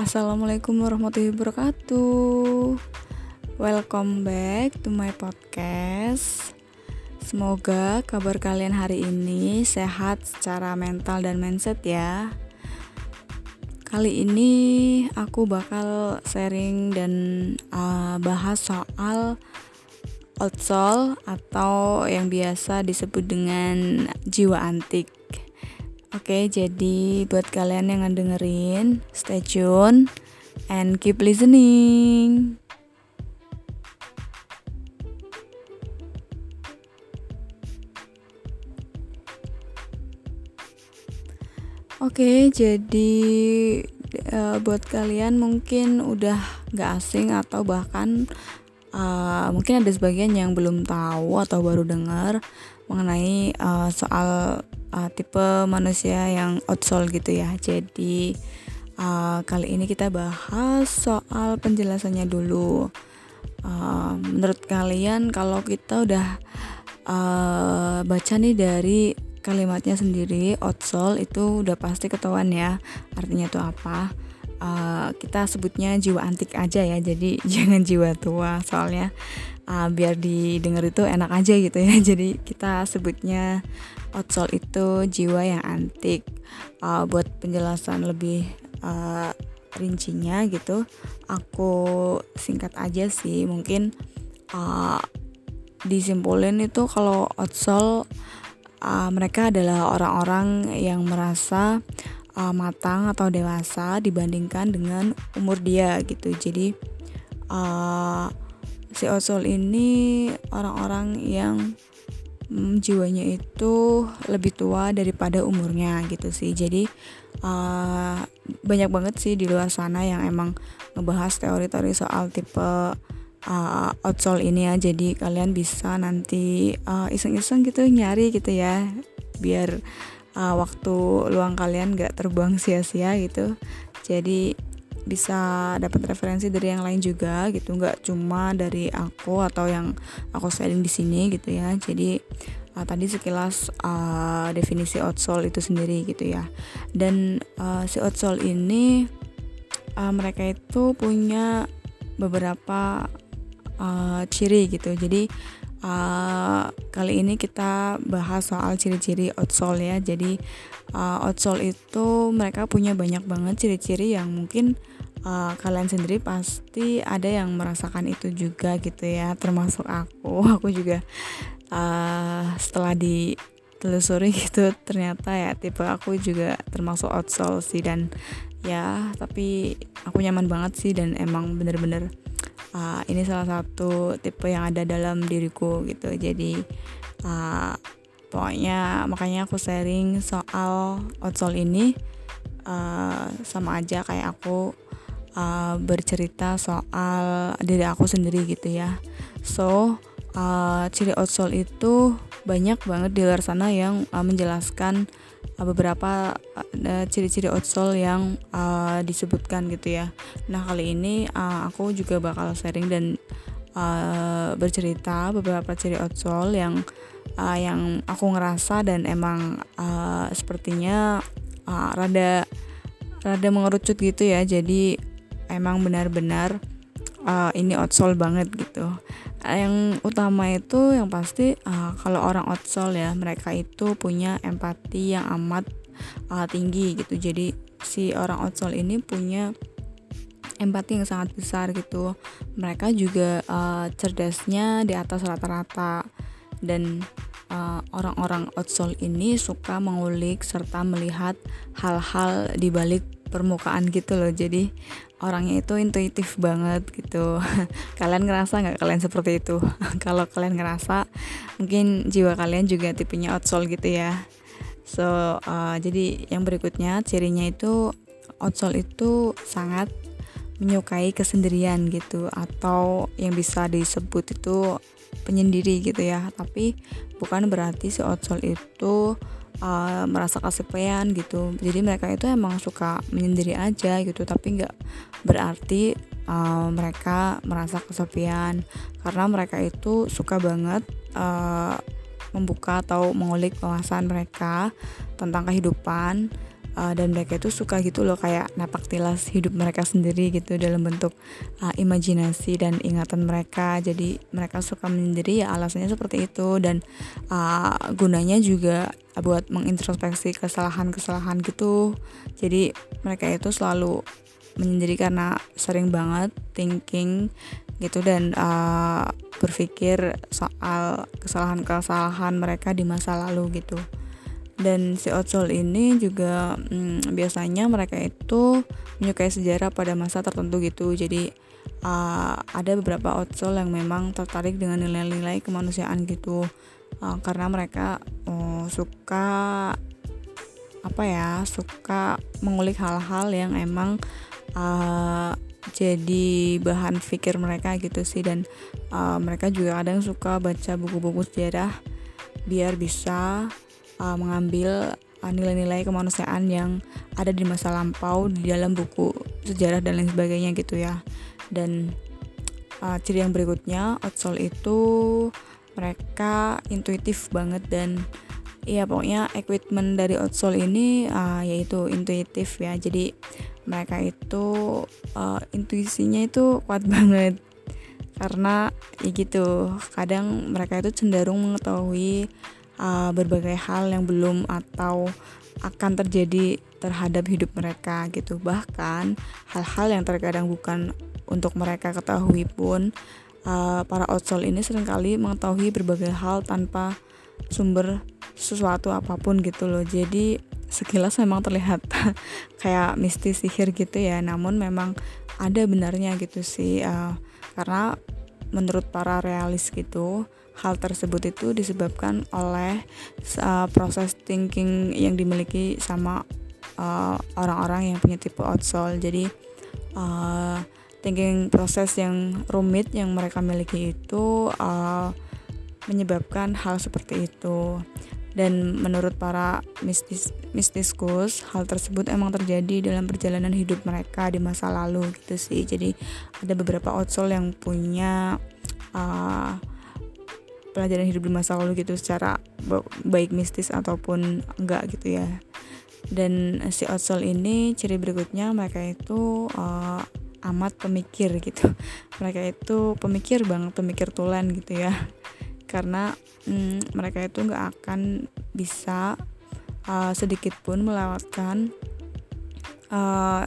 Assalamualaikum warahmatullahi wabarakatuh. Welcome back to my podcast. Semoga kabar kalian hari ini sehat secara mental dan mindset ya. Kali ini aku bakal sharing dan uh, bahas soal outsole atau yang biasa disebut dengan jiwa antik. Oke, jadi buat kalian yang ngedengerin, stay tune and keep listening. Oke, jadi uh, buat kalian mungkin udah gak asing atau bahkan uh, mungkin ada sebagian yang belum tahu atau baru dengar mengenai uh, soal uh, tipe manusia yang outsole gitu ya. Jadi uh, kali ini kita bahas soal penjelasannya dulu. Uh, menurut kalian kalau kita udah uh, baca nih dari kalimatnya sendiri outsole itu udah pasti ketahuan ya artinya itu apa. Uh, kita sebutnya jiwa antik aja ya jadi jangan jiwa tua soalnya uh, biar didengar itu enak aja gitu ya. Jadi kita sebutnya outsole itu jiwa yang antik. Uh, buat penjelasan lebih uh, rincinya gitu aku singkat aja sih. Mungkin uh, disimpulin itu kalau outsole uh, mereka adalah orang-orang yang merasa uh, matang atau dewasa dibandingkan dengan umur dia gitu. Jadi uh, si outsole ini orang-orang yang hmm, jiwanya itu lebih tua daripada umurnya gitu sih. Jadi uh, banyak banget sih di luar sana yang emang ngebahas teori-teori soal tipe uh, outsole ini ya. Jadi kalian bisa nanti uh, iseng-iseng gitu nyari gitu ya biar uh, waktu luang kalian gak terbuang sia-sia gitu. Jadi bisa dapat referensi dari yang lain juga gitu. Nggak cuma dari aku atau yang aku sharing di sini gitu ya. Jadi uh, tadi sekilas uh, definisi outsole itu sendiri gitu ya. Dan uh, si outsole ini uh, mereka itu punya beberapa uh, ciri gitu. Jadi uh, kali ini kita bahas soal ciri-ciri outsole ya. Jadi uh, outsole itu mereka punya banyak banget ciri-ciri yang mungkin uh, kalian sendiri pasti ada yang merasakan itu juga gitu ya termasuk aku. Aku juga uh, setelah ditelusuri gitu ternyata ya tipe aku juga termasuk outsole sih. Dan ya tapi aku nyaman banget sih dan emang bener-bener uh, ini salah satu tipe yang ada dalam diriku gitu. Jadi uh, pokoknya makanya aku sharing soal outsole ini uh, sama aja kayak aku uh, bercerita soal diri aku sendiri gitu ya. So uh, ciri outsole itu banyak banget di luar sana yang uh, menjelaskan uh, beberapa ciri-ciri uh, outsole yang uh, disebutkan gitu ya. Nah kali ini uh, aku juga bakal sharing dan uh, bercerita beberapa ciri outsole yang uh, yang aku ngerasa dan emang uh, sepertinya uh, rada rada mengerucut gitu ya. Jadi emang benar-benar uh, ini outsole banget gitu. Yang utama itu yang pasti uh, kalau orang outsole ya mereka itu punya empati yang amat uh, tinggi gitu. Jadi si orang outsole ini punya empati yang sangat besar gitu. Mereka juga uh, cerdasnya di atas rata-rata. Dan orang-orang uh, outsole ini suka mengulik serta melihat hal-hal di balik permukaan gitu loh. Jadi orangnya itu intuitif banget gitu. Kalian ngerasa nggak kalian seperti itu? Kalau kalian ngerasa mungkin jiwa kalian juga tipenya outsole gitu ya. So uh, jadi yang berikutnya cirinya itu outsole itu sangat menyukai kesendirian gitu. Atau yang bisa disebut itu penyendiri gitu ya. Tapi bukan berarti si outsole itu uh, merasa kesepian gitu. Jadi mereka itu emang suka menyendiri aja gitu tapi nggak berarti uh, mereka merasa kesepian. Karena mereka itu suka banget uh, membuka atau mengulik wawasan mereka tentang kehidupan uh, dan mereka itu suka gitu loh kayak napak tilas hidup mereka sendiri gitu dalam bentuk uh, imajinasi dan ingatan mereka. Jadi mereka suka menyendiri ya alasannya seperti itu. Dan uh, gunanya juga buat mengintrospeksi kesalahan-kesalahan gitu. Jadi mereka itu selalu menyendiri karena sering banget thinking gitu dan uh, berpikir soal kesalahan-kesalahan mereka di masa lalu gitu dan si Otsol ini juga hmm, biasanya mereka itu menyukai sejarah pada masa tertentu gitu. Jadi uh, ada beberapa Otsol yang memang tertarik dengan nilai-nilai kemanusiaan gitu. Uh, karena mereka uh, suka apa ya suka mengulik hal-hal yang emang uh, jadi bahan pikir mereka gitu sih. Dan uh, mereka juga kadang suka baca buku-buku sejarah biar bisa uh, mengambil uh, nilai-nilai kemanusiaan yang ada di masa lampau di dalam buku sejarah dan lain sebagainya gitu ya. Dan uh, ciri yang berikutnya outsole itu mereka intuitif banget dan ya pokoknya equipment dari outsole ini uh, yaitu intuitif ya. Jadi mereka itu uh, intuisinya itu kuat banget. Karena ya gitu kadang mereka itu cenderung mengetahui uh, berbagai hal yang belum atau akan terjadi terhadap hidup mereka gitu. Bahkan hal-hal yang terkadang bukan untuk mereka ketahui pun uh, para outsole ini sering kali mengetahui berbagai hal tanpa sumber sesuatu apa pun gitu loh. Jadi sekilas memang terlihat kayak mistis sihir gitu ya. Namun memang ada benarnya gitu sih uh, karena menurut para realis gitu hal tersebut itu disebabkan oleh uh, proses thinking yang dimiliki sama uh, orang-orang uh, yang punya tipe outsole jadi uh, thinking proses yang rumit yang mereka miliki itu uh, menyebabkan hal seperti itu. Dan menurut para mistis mistiskus hal tersebut emang terjadi dalam perjalanan hidup mereka di masa lalu gitu sih. Jadi ada beberapa outsole yang punya uh, pelajaran hidup di masa lalu gitu secara baik mistis ataupun enggak gitu ya. Dan si outsole ini ciri berikutnya mereka itu uh, amat pemikir gitu. Mereka itu pemikir banget pemikir tulen gitu ya. Karena mm, mereka itu nggak akan bisa uh, sedikit pun melewatkan uh,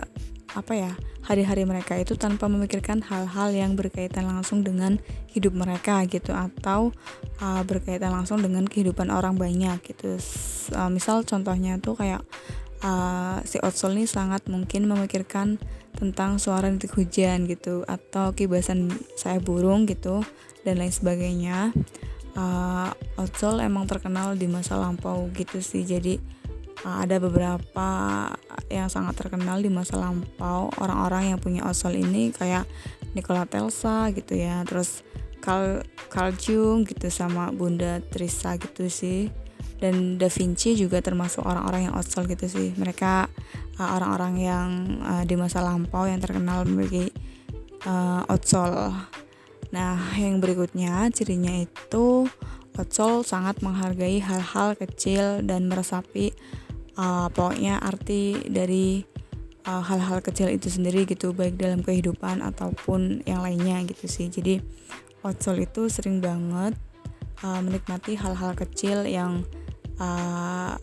apa ya hari-hari mereka itu tanpa memikirkan hal-hal yang berkaitan langsung dengan hidup mereka gitu atau uh, berkaitan langsung dengan kehidupan orang banyak gitu. Uh, misal contohnya tuh kayak uh, si Otsol ini sangat mungkin memikirkan tentang suara detik hujan gitu atau kibasan saya burung gitu dan lain sebagainya. Uh, Otsol emang terkenal di masa lampau gitu sih jadi ada beberapa yang sangat terkenal di masa lampau. Orang-orang yang punya osol ini kayak Nikola Tesla gitu ya. Terus Carl, Carl Jung gitu sama Bunda Trisa gitu sih. Dan Da Vinci juga termasuk orang-orang yang osol gitu sih. Mereka uh, orang-orang yang uh, di masa lampau yang terkenal memiliki uh, outsol nah yang berikutnya cirinya itu outsol sangat menghargai hal-hal kecil dan meresapi uh, pokoknya arti dari uh, hal-hal uh, kecil itu sendiri gitu baik dalam kehidupan ataupun yang lainnya gitu sih. Jadi Otsol itu sering banget uh, menikmati hal-hal kecil yang uh,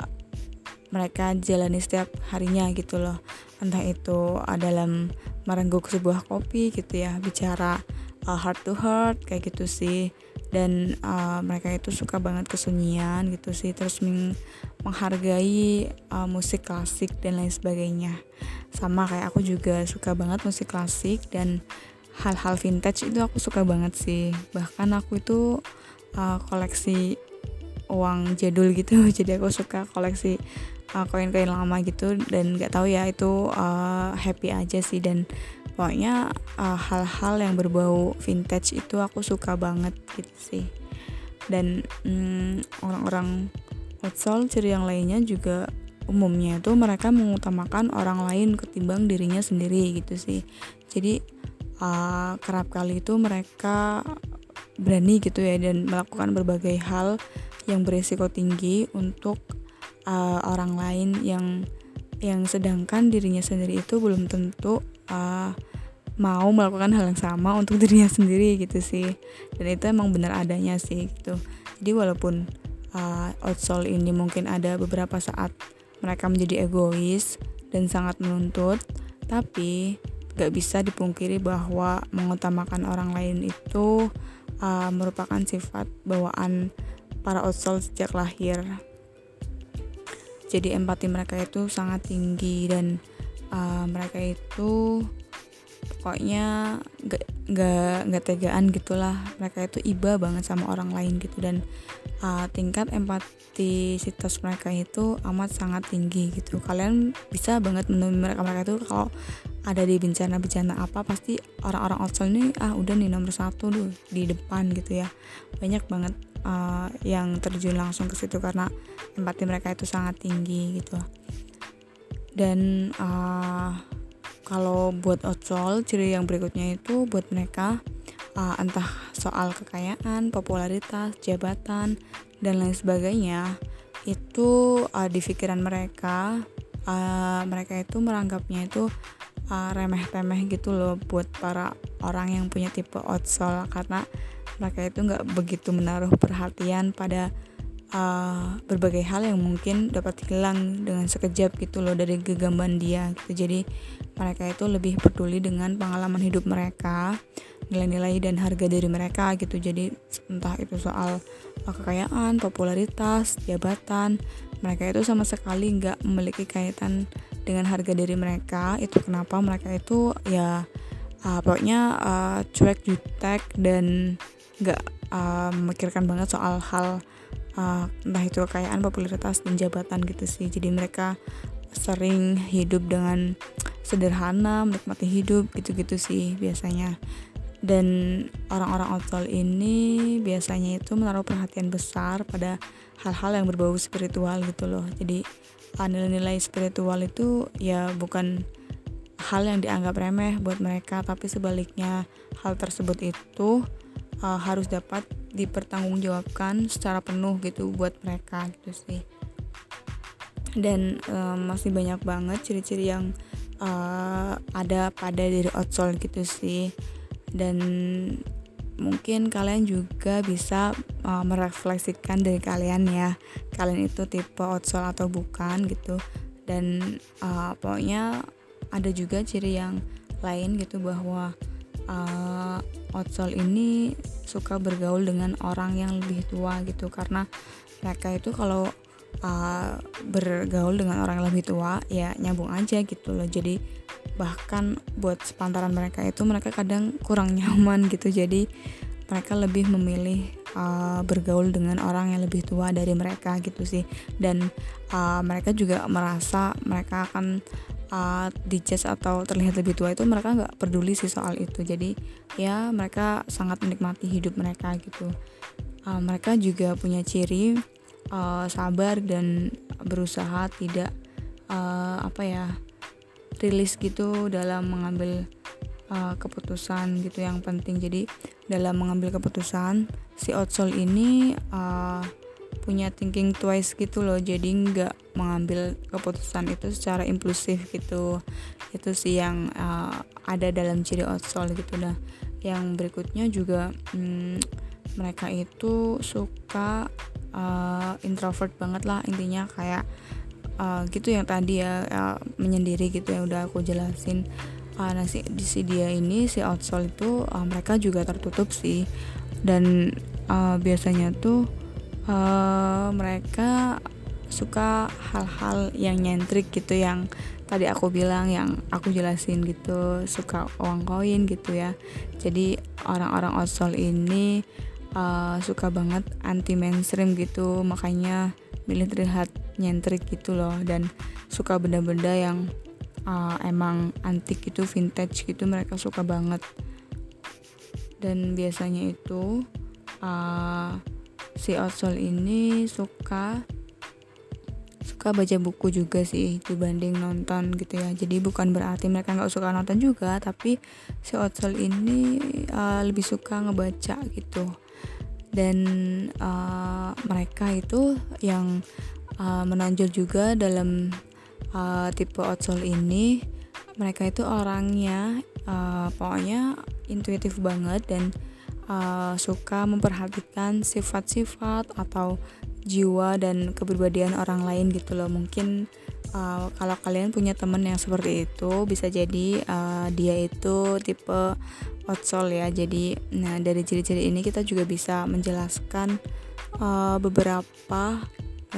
mereka jalani setiap harinya gitu loh. Entah itu uh, dalam merengguk sebuah kopi gitu ya bicara uh, heart to heart kayak gitu sih dan uh, mereka itu suka banget kesunyian gitu sih. Terus meng menghargai uh, musik klasik dan lain sebagainya. Sama kayak aku juga suka banget musik klasik dan hal-hal vintage itu aku suka banget sih. Bahkan aku itu uh, koleksi uang jadul gitu. Jadi aku suka koleksi koin-koin uh, lama gitu. Dan nggak tahu ya itu uh, happy aja sih. Dan pokoknya uh, hal-hal yang berbau vintage itu aku suka banget gitu sih. Dan mm, orang-orang outsole ciri yang lainnya juga umumnya itu mereka mengutamakan orang lain ketimbang dirinya sendiri gitu sih. Jadi uh, kerap kali itu mereka berani gitu ya dan melakukan berbagai hal yang berisiko tinggi untuk uh, orang lain yang yang sedangkan dirinya sendiri itu belum tentu uh, mau melakukan hal yang sama untuk dirinya sendiri gitu sih. Dan itu emang benar adanya sih gitu. Jadi walaupun uh, outsole ini mungkin ada beberapa saat mereka menjadi egois dan sangat menuntut tapi gak bisa dipungkiri bahwa mengutamakan orang lain itu uh, merupakan sifat bawaan para outsole sejak lahir. Jadi empati mereka itu sangat tinggi dan uh, mereka itu pokoknya gak nggak nggak tegaan gitulah. Mereka itu iba banget sama orang lain gitu. Dan uh, tingkat empatisitas mereka itu amat sangat tinggi gitu. Kalian bisa banget menemui mereka mereka itu kalau ada di bencana-bencana apa pasti orang-orang outside ini ah udah nih nomor satu tuh di depan gitu ya. Banyak banget uh, yang terjun langsung ke situ karena empati mereka itu sangat tinggi gitu. Dan uh, kalau buat Ocol ciri yang berikutnya itu buat mereka uh, entah soal kekayaan, popularitas, jabatan dan lain sebagainya itu uh, di pikiran mereka uh, mereka itu meranggapnya itu uh, remeh-temeh gitu loh buat para orang yang punya tipe outsole karena mereka itu nggak begitu menaruh perhatian pada uh, berbagai hal yang mungkin dapat hilang dengan sekejap gitu loh dari gegamban dia gitu. Jadi mereka itu lebih peduli dengan pengalaman hidup mereka nilai-nilai dan harga diri mereka gitu. Jadi entah itu soal uh, kekayaan popularitas jabatan mereka itu sama sekali nggak memiliki kaitan dengan harga diri mereka. Itu kenapa mereka itu ya uh, pokoknya uh, cuek jutek dan nggak uh, memikirkan banget soal hal uh, entah itu kekayaan popularitas dan jabatan gitu sih. Jadi mereka sering hidup dengan sederhana menikmati hidup gitu-gitu sih biasanya. Dan orang-orang outdoor ini biasanya itu menaruh perhatian besar pada hal-hal yang berbau spiritual gitu loh. Jadi uh, nilai-nilai spiritual itu ya bukan hal yang dianggap remeh buat mereka tapi sebaliknya hal tersebut itu uh, harus dapat dipertanggungjawabkan secara penuh gitu buat mereka gitu sih. Dan uh, masih banyak banget ciri-ciri yang uh, ada pada diri outsole gitu sih. Dan mungkin kalian juga bisa uh, merefleksikan dari kalian ya. Kalian itu tipe outsole atau bukan gitu. Dan uh, pokoknya ada juga ciri yang lain gitu bahwa uh, outsole ini suka bergaul dengan orang yang lebih tua gitu karena mereka itu kalau uh, bergaul dengan orang yang lebih tua ya nyambung aja gitu loh. Jadi bahkan buat sepantaran mereka itu mereka kadang kurang nyaman gitu. Jadi mereka lebih memilih uh, bergaul dengan orang yang lebih tua dari mereka gitu sih. Dan uh, mereka juga merasa mereka akan uh, dijudge atau terlihat lebih tua itu mereka nggak peduli sih soal itu. Jadi ya mereka sangat menikmati hidup mereka gitu. Uh, mereka juga punya ciri uh, sabar dan berusaha tidak uh, apa ya rilis gitu dalam mengambil uh, keputusan gitu yang penting. Jadi dalam mengambil keputusan si outsole ini uh, punya thinking twice gitu loh. Jadi nggak mengambil keputusan itu secara impulsif gitu. Itu sih yang uh, ada dalam ciri outsole gitu. Nah yang berikutnya juga hmm, mereka itu suka uh, introvert banget lah intinya. Kayak uh, gitu yang tadi ya uh, menyendiri gitu yang udah aku jelasin. Uh, nah si, si dia ini si outsole itu uh, mereka juga tertutup sih. Dan uh, biasanya tuh uh, mereka suka hal-hal yang nyentrik gitu yang tadi aku bilang yang aku jelasin gitu suka uang koin gitu ya. Jadi orang-orang osol ini uh, suka banget anti mainstream gitu makanya milih terlihat nyentrik gitu loh. Dan suka benda-benda yang uh, emang antik gitu vintage gitu mereka suka banget. Dan biasanya itu uh, si Otsol ini suka suka baca buku juga sih dibanding nonton gitu ya. Jadi bukan berarti mereka nggak suka nonton juga tapi si Otsol ini uh, lebih suka ngebaca gitu. Dan uh, mereka itu yang uh, menonjol juga dalam uh, tipe outsole ini. Mereka itu orangnya uh, pokoknya intuitif banget dan uh, suka memperhatikan sifat-sifat atau jiwa dan kepribadian orang lain gitu loh. Mungkin uh, kalau kalian punya temen yang seperti itu bisa jadi uh, dia itu tipe outsole ya. Jadi nah dari ciri-ciri ini kita juga bisa menjelaskan uh, beberapa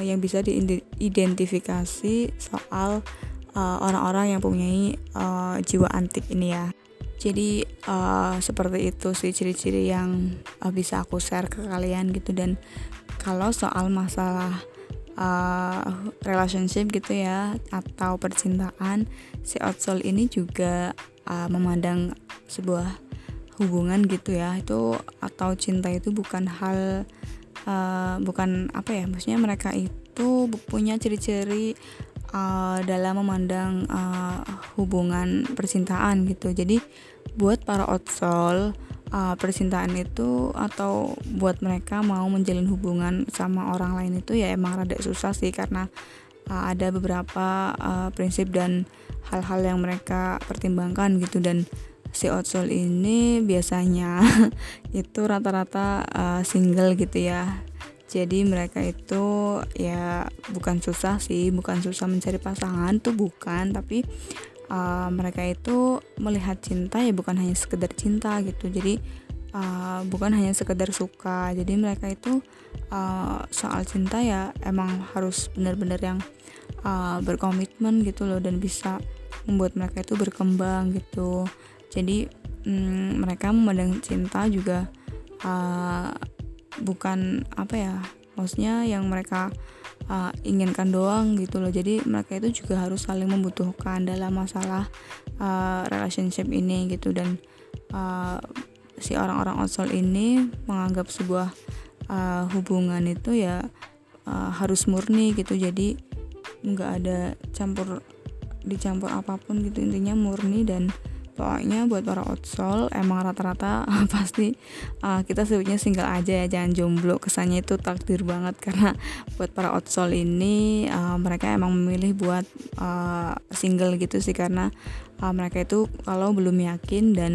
yang bisa diidentifikasi soal orang-orang uh, yang punya uh, jiwa antik ini ya jadi uh, seperti itu sih ciri-ciri yang uh, bisa aku share ke kalian gitu. Dan kalau soal masalah uh, relationship gitu ya atau percintaan si outsole ini juga uh, memandang sebuah hubungan gitu ya. Itu atau cinta itu bukan hal uh, bukan apa ya maksudnya mereka itu punya ciri-ciri uh, dalam memandang uh, hubungan percintaan gitu. Jadi buat para outsole uh, percintaan itu atau buat mereka mau menjalin hubungan sama orang lain itu ya emang rada susah sih karena uh, ada beberapa uh, prinsip dan hal-hal yang mereka pertimbangkan gitu. Dan si outsole ini biasanya itu rata-rata uh, single gitu ya. Jadi mereka itu ya bukan susah sih bukan susah mencari pasangan tuh bukan tapi uh, mereka itu melihat cinta ya bukan hanya sekedar cinta gitu. Jadi uh, bukan hanya sekedar suka. Jadi mereka itu uh, soal cinta ya emang harus benar-benar yang uh, berkomitmen gitu loh dan bisa membuat mereka itu berkembang gitu. Jadi um, mereka memandang cinta juga uh, bukan apa ya maksudnya yang mereka uh, inginkan doang gitu loh. Jadi mereka itu juga harus saling membutuhkan dalam masalah uh, relationship ini gitu. Dan uh, si orang-orang outsole ini menganggap sebuah uh, hubungan itu ya uh, harus murni gitu. Jadi nggak ada campur dicampur apa pun gitu. Intinya murni dan pokoknya buat para outsole emang rata-rata pasti uh, kita sebutnya single aja ya jangan jomblo. Kesannya itu takdir banget karena buat para outsole ini uh, mereka emang memilih buat uh, single gitu sih. Karena uh, mereka itu kalau belum yakin dan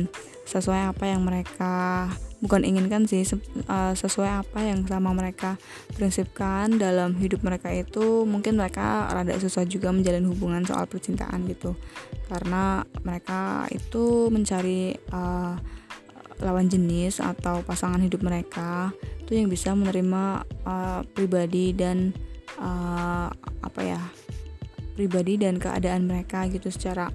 sesuai apa yang mereka bukan inginkan sih uh, sesuai apa yang sama mereka prinsipkan dalam hidup mereka itu mungkin mereka rada susah juga menjalin hubungan soal percintaan gitu. Karena mereka itu mencari uh, lawan jenis atau pasangan hidup mereka itu yang bisa menerima uh, pribadi dan uh, apa ya pribadi dan keadaan mereka gitu secara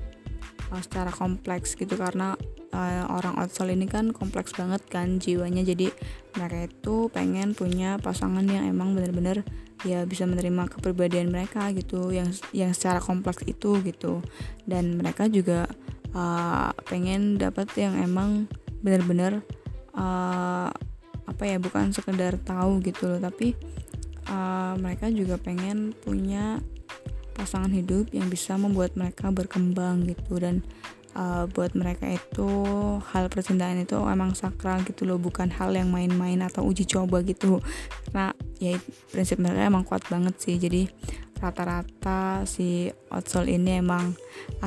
uh, secara kompleks gitu. Karena uh, orang outsole ini kan kompleks banget kan jiwanya. Jadi mereka itu pengen punya pasangan yang emang bener-bener ya bisa menerima kepribadian mereka gitu yang yang secara kompleks itu gitu. Dan mereka juga uh, pengen dapat yang emang bener-bener uh, apa ya bukan sekedar tahu gitu loh. Tapi uh, mereka juga pengen punya pasangan hidup yang bisa membuat mereka berkembang gitu. Dan uh, buat mereka itu hal percintaan itu emang sakral gitu loh bukan hal yang main-main atau uji coba gitu. Karena ya prinsip mereka emang kuat banget sih. Jadi rata-rata si outsole ini emang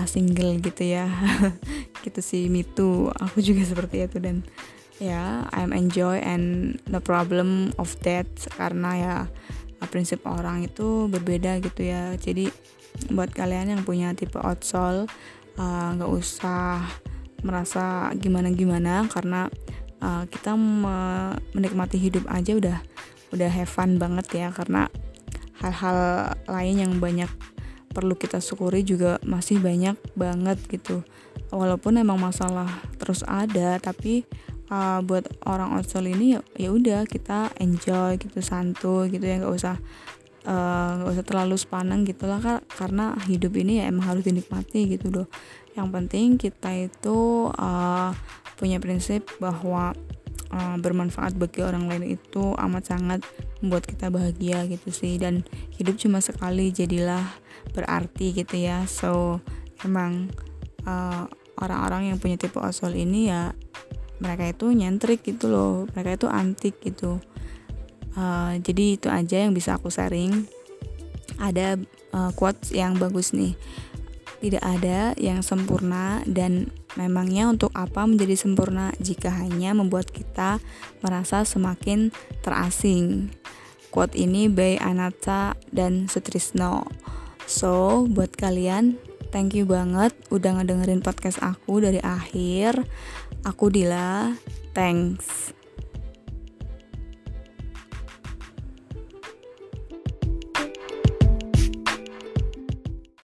single gitu ya. Gitu sih mitu aku juga seperti itu dan ya I'm enjoy and no problem of that karena ya prinsip orang itu berbeda gitu ya. Jadi buat kalian yang punya tipe outsole nggak uh, usah merasa gimana-gimana karena uh, kita me menikmati hidup aja udah udah have fun banget ya. Karena hal-hal lain yang banyak perlu kita syukuri juga masih banyak banget gitu. Walaupun emang masalah terus ada tapi uh, buat orang outsole ini ya ya udah kita enjoy gitu santuy gitu ya. Nggak usah Eh, nggak uh, usah terlalu sepaneng gitulah kak. Karena hidup ini ya emang harus dinikmati gitu loh. Yang penting kita itu uh, punya prinsip bahwa uh, bermanfaat bagi orang lain itu amat sangat membuat kita bahagia gitu sih. Dan hidup cuma sekali jadilah berarti gitu ya. So emang orang orang-orang yang punya tipe osol ini ya mereka itu nyentrik gitu loh. Mereka itu antik gitu uh, jadi itu aja yang bisa aku sharing ada uh, quotes yang bagus nih tidak ada yang sempurna dan memangnya untuk apa menjadi sempurna jika hanya membuat kita merasa semakin terasing. Quote ini by Anata dan Sutrisno. So, buat kalian, thank you banget udah ngedengerin podcast aku dari akhir. Aku Dila, thanks.